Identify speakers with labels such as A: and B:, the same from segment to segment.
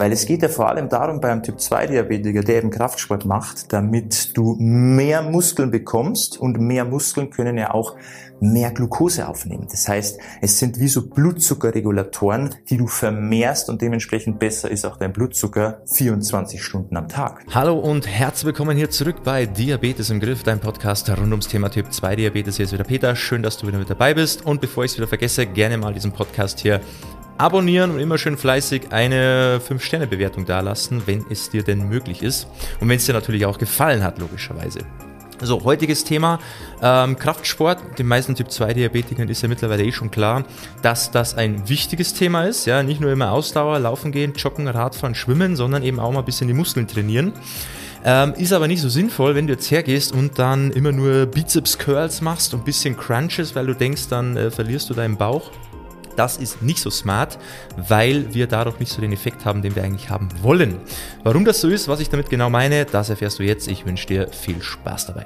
A: Weil es geht ja vor allem darum, bei einem Typ-2-Diabetiker, der eben Kraftsport macht, damit du mehr Muskeln bekommst und mehr Muskeln können ja auch mehr Glucose aufnehmen. Das heißt, es sind wie so Blutzuckerregulatoren, die du vermehrst und dementsprechend besser ist auch dein Blutzucker 24 Stunden am Tag.
B: Hallo und herzlich willkommen hier zurück bei Diabetes im Griff, dein Podcast rund ums Thema Typ 2 Diabetes. Hier ist wieder Peter. Schön, dass du wieder mit dabei bist. Und bevor ich es wieder vergesse, gerne mal diesen Podcast hier abonnieren und immer schön fleißig eine 5-Sterne-Bewertung dalassen, wenn es dir denn möglich ist. Und wenn es dir natürlich auch gefallen hat, logischerweise. So, heutiges Thema ähm, Kraftsport. Den meisten Typ 2 Diabetikern ist ja mittlerweile eh schon klar, dass das ein wichtiges Thema ist. Ja, nicht nur immer Ausdauer, Laufen gehen, Joggen, Radfahren, Schwimmen, sondern eben auch mal ein bisschen die Muskeln trainieren. Ähm, ist aber nicht so sinnvoll, wenn du jetzt hergehst und dann immer nur Bizeps Curls machst und ein bisschen Crunches, weil du denkst, dann äh, verlierst du deinen Bauch. Das ist nicht so smart, weil wir dadurch nicht so den Effekt haben, den wir eigentlich haben wollen. Warum das so ist, was ich damit genau meine, das erfährst du jetzt. Ich wünsche dir viel Spaß dabei.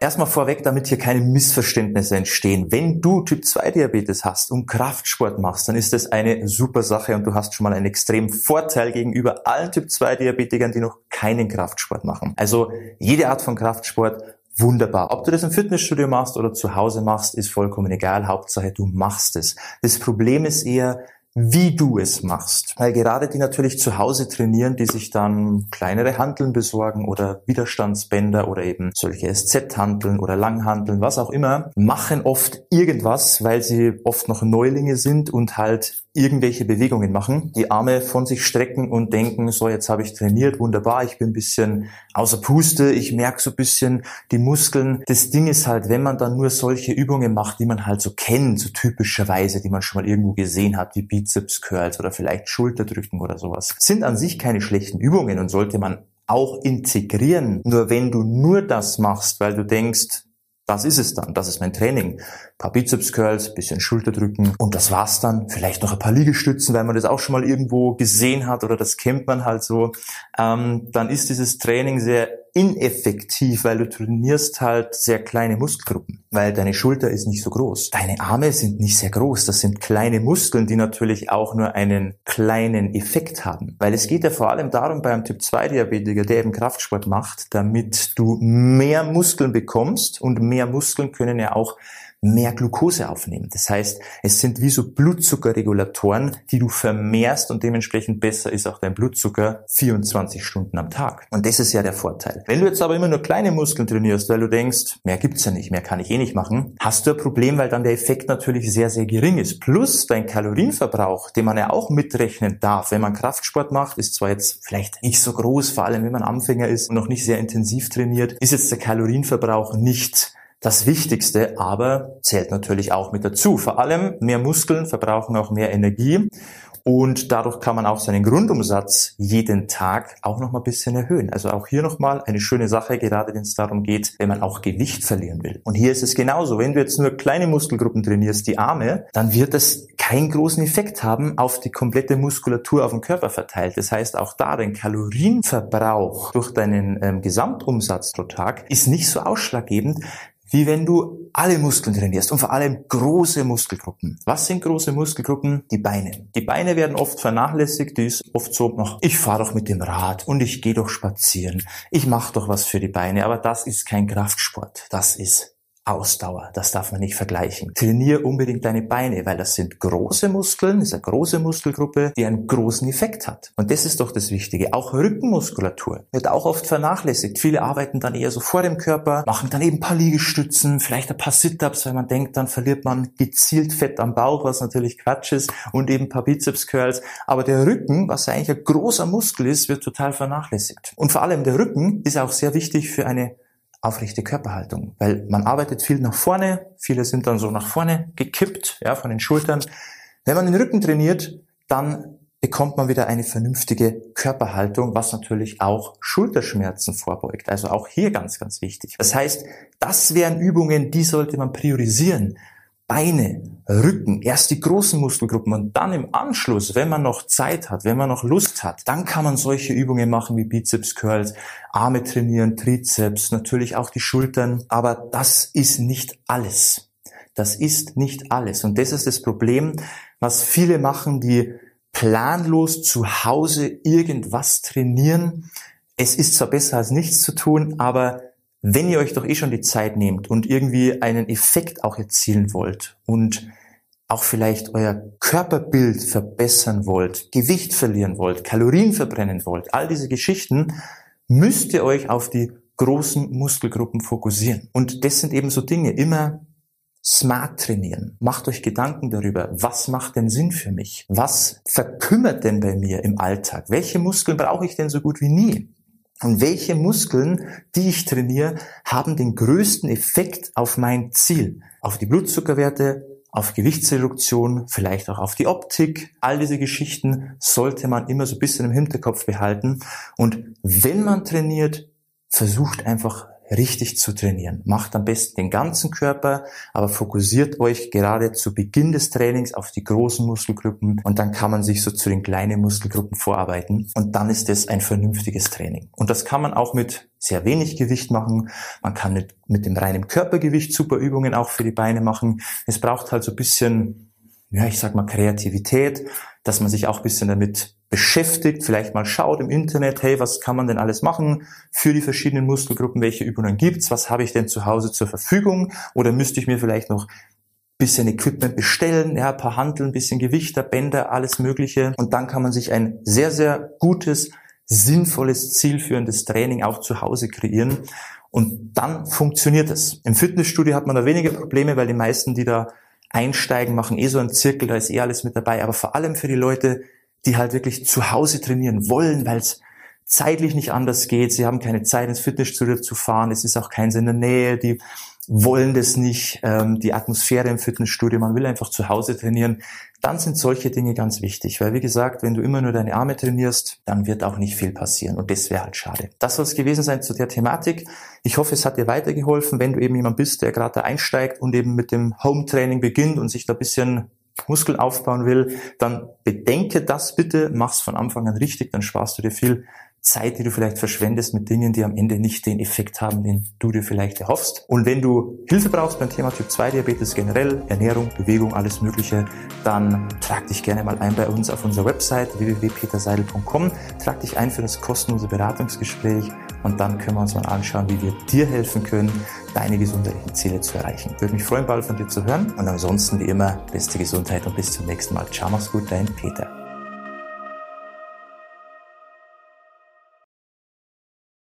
A: Erstmal vorweg, damit hier keine Missverständnisse entstehen. Wenn du Typ 2 Diabetes hast und Kraftsport machst, dann ist das eine super Sache und du hast schon mal einen extremen Vorteil gegenüber allen Typ 2 Diabetikern, die noch keinen Kraftsport machen. Also jede Art von Kraftsport wunderbar. Ob du das im Fitnessstudio machst oder zu Hause machst, ist vollkommen egal. Hauptsache, du machst es. Das Problem ist eher, wie du es machst. Weil gerade die natürlich zu Hause trainieren, die sich dann kleinere Hanteln besorgen oder Widerstandsbänder oder eben solche SZ-Hanteln oder Langhanteln, was auch immer, machen oft irgendwas, weil sie oft noch Neulinge sind und halt irgendwelche Bewegungen machen, die Arme von sich strecken und denken, so jetzt habe ich trainiert, wunderbar, ich bin ein bisschen außer Puste, ich merke so ein bisschen die Muskeln. Das Ding ist halt, wenn man dann nur solche Übungen macht, die man halt so kennt, so typischerweise, die man schon mal irgendwo gesehen hat, wie Bizeps Curls oder vielleicht Schulterdrücken oder sowas, sind an sich keine schlechten Übungen und sollte man auch integrieren. Nur wenn du nur das machst, weil du denkst, das ist es dann. Das ist mein Training. Ein paar Bizeps Curls, bisschen Schulterdrücken und das war's dann. Vielleicht noch ein paar Liegestützen, weil man das auch schon mal irgendwo gesehen hat oder das kennt man halt so. Ähm, dann ist dieses Training sehr ineffektiv, weil du trainierst halt sehr kleine Muskelgruppen, weil deine Schulter ist nicht so groß. Deine Arme sind nicht sehr groß. Das sind kleine Muskeln, die natürlich auch nur einen kleinen Effekt haben. Weil es geht ja vor allem darum, bei einem Typ 2 Diabetiker, der eben Kraftsport macht, damit du mehr Muskeln bekommst und mehr Muskeln können ja auch mehr Glucose aufnehmen. Das heißt, es sind wie so Blutzuckerregulatoren, die du vermehrst und dementsprechend besser ist auch dein Blutzucker 24 Stunden am Tag. Und das ist ja der Vorteil. Wenn du jetzt aber immer nur kleine Muskeln trainierst, weil du denkst, mehr gibt's ja nicht, mehr kann ich eh nicht machen, hast du ein Problem, weil dann der Effekt natürlich sehr, sehr gering ist. Plus dein Kalorienverbrauch, den man ja auch mitrechnen darf, wenn man Kraftsport macht, ist zwar jetzt vielleicht nicht so groß, vor allem wenn man Anfänger ist und noch nicht sehr intensiv trainiert, ist jetzt der Kalorienverbrauch nicht das Wichtigste, aber zählt natürlich auch mit dazu. Vor allem mehr Muskeln verbrauchen auch mehr Energie und dadurch kann man auch seinen Grundumsatz jeden Tag auch noch mal ein bisschen erhöhen. Also auch hier noch mal eine schöne Sache, gerade wenn es darum geht, wenn man auch Gewicht verlieren will. Und hier ist es genauso. Wenn du jetzt nur kleine Muskelgruppen trainierst, die Arme, dann wird das keinen großen Effekt haben auf die komplette Muskulatur auf dem Körper verteilt. Das heißt, auch da dein Kalorienverbrauch durch deinen ähm, Gesamtumsatz pro Tag ist nicht so ausschlaggebend, wie wenn du alle Muskeln trainierst und vor allem große Muskelgruppen. Was sind große Muskelgruppen? Die Beine. Die Beine werden oft vernachlässigt, die ist oft so noch, ich fahre doch mit dem Rad und ich gehe doch spazieren. Ich mache doch was für die Beine, aber das ist kein Kraftsport. Das ist Ausdauer. Das darf man nicht vergleichen. Trainier unbedingt deine Beine, weil das sind große Muskeln, ist eine große Muskelgruppe, die einen großen Effekt hat. Und das ist doch das Wichtige. Auch Rückenmuskulatur wird auch oft vernachlässigt. Viele arbeiten dann eher so vor dem Körper, machen dann eben ein paar Liegestützen, vielleicht ein paar Sit-Ups, weil man denkt, dann verliert man gezielt Fett am Bauch, was natürlich Quatsch ist, und eben ein paar Bizeps-Curls. Aber der Rücken, was eigentlich ein großer Muskel ist, wird total vernachlässigt. Und vor allem der Rücken ist auch sehr wichtig für eine aufrechte Körperhaltung, weil man arbeitet viel nach vorne, viele sind dann so nach vorne gekippt, ja, von den Schultern. Wenn man den Rücken trainiert, dann bekommt man wieder eine vernünftige Körperhaltung, was natürlich auch Schulterschmerzen vorbeugt. Also auch hier ganz, ganz wichtig. Das heißt, das wären Übungen, die sollte man priorisieren. Beine, Rücken, erst die großen Muskelgruppen und dann im Anschluss, wenn man noch Zeit hat, wenn man noch Lust hat, dann kann man solche Übungen machen wie Bizeps Curls, Arme trainieren, Trizeps, natürlich auch die Schultern, aber das ist nicht alles. Das ist nicht alles und das ist das Problem, was viele machen, die planlos zu Hause irgendwas trainieren. Es ist zwar besser als nichts zu tun, aber wenn ihr euch doch eh schon die Zeit nehmt und irgendwie einen Effekt auch erzielen wollt und auch vielleicht euer Körperbild verbessern wollt, Gewicht verlieren wollt, Kalorien verbrennen wollt, all diese Geschichten, müsst ihr euch auf die großen Muskelgruppen fokussieren. Und das sind eben so Dinge, immer smart trainieren. Macht euch Gedanken darüber, was macht denn Sinn für mich? Was verkümmert denn bei mir im Alltag? Welche Muskeln brauche ich denn so gut wie nie? Und welche Muskeln, die ich trainiere, haben den größten Effekt auf mein Ziel? Auf die Blutzuckerwerte, auf Gewichtsreduktion, vielleicht auch auf die Optik. All diese Geschichten sollte man immer so ein bisschen im Hinterkopf behalten. Und wenn man trainiert, versucht einfach richtig zu trainieren. Macht am besten den ganzen Körper, aber fokussiert euch gerade zu Beginn des Trainings auf die großen Muskelgruppen und dann kann man sich so zu den kleinen Muskelgruppen vorarbeiten und dann ist es ein vernünftiges Training. Und das kann man auch mit sehr wenig Gewicht machen. Man kann mit, mit dem reinen Körpergewicht super Übungen auch für die Beine machen. Es braucht halt so ein bisschen, ja, ich sag mal Kreativität, dass man sich auch ein bisschen damit beschäftigt, vielleicht mal schaut im Internet, hey, was kann man denn alles machen für die verschiedenen Muskelgruppen, welche Übungen gibt's, was habe ich denn zu Hause zur Verfügung oder müsste ich mir vielleicht noch bisschen Equipment bestellen, ja, ein paar Handeln, ein bisschen Gewichter, Bänder, alles Mögliche. Und dann kann man sich ein sehr, sehr gutes, sinnvolles, zielführendes Training auch zu Hause kreieren. Und dann funktioniert es. Im Fitnessstudio hat man da weniger Probleme, weil die meisten, die da einsteigen, machen eh so einen Zirkel, da ist eh alles mit dabei. Aber vor allem für die Leute, die halt wirklich zu Hause trainieren wollen, weil es zeitlich nicht anders geht. Sie haben keine Zeit, ins Fitnessstudio zu fahren. Es ist auch keins in der Nähe. Die wollen das nicht. Ähm, die Atmosphäre im Fitnessstudio. Man will einfach zu Hause trainieren. Dann sind solche Dinge ganz wichtig. Weil wie gesagt, wenn du immer nur deine Arme trainierst, dann wird auch nicht viel passieren. Und das wäre halt schade. Das soll es gewesen sein zu der Thematik. Ich hoffe, es hat dir weitergeholfen, wenn du eben jemand bist, der gerade da einsteigt und eben mit dem Home-Training beginnt und sich da bisschen Muskel aufbauen will, dann bedenke das bitte, mach's von Anfang an richtig, dann sparst du dir viel Zeit, die du vielleicht verschwendest mit Dingen, die am Ende nicht den Effekt haben, den du dir vielleicht erhoffst. Und wenn du Hilfe brauchst beim Thema Typ 2 Diabetes generell, Ernährung, Bewegung, alles Mögliche, dann trag dich gerne mal ein bei uns auf unserer Website www.peterseidel.com. Trag dich ein für das kostenlose Beratungsgespräch und dann können wir uns mal anschauen, wie wir dir helfen können, deine gesundheitlichen Ziele zu erreichen. Würde mich freuen, bald von dir zu hören und ansonsten wie immer beste Gesundheit und bis zum nächsten Mal. Ciao, mach's gut, dein Peter.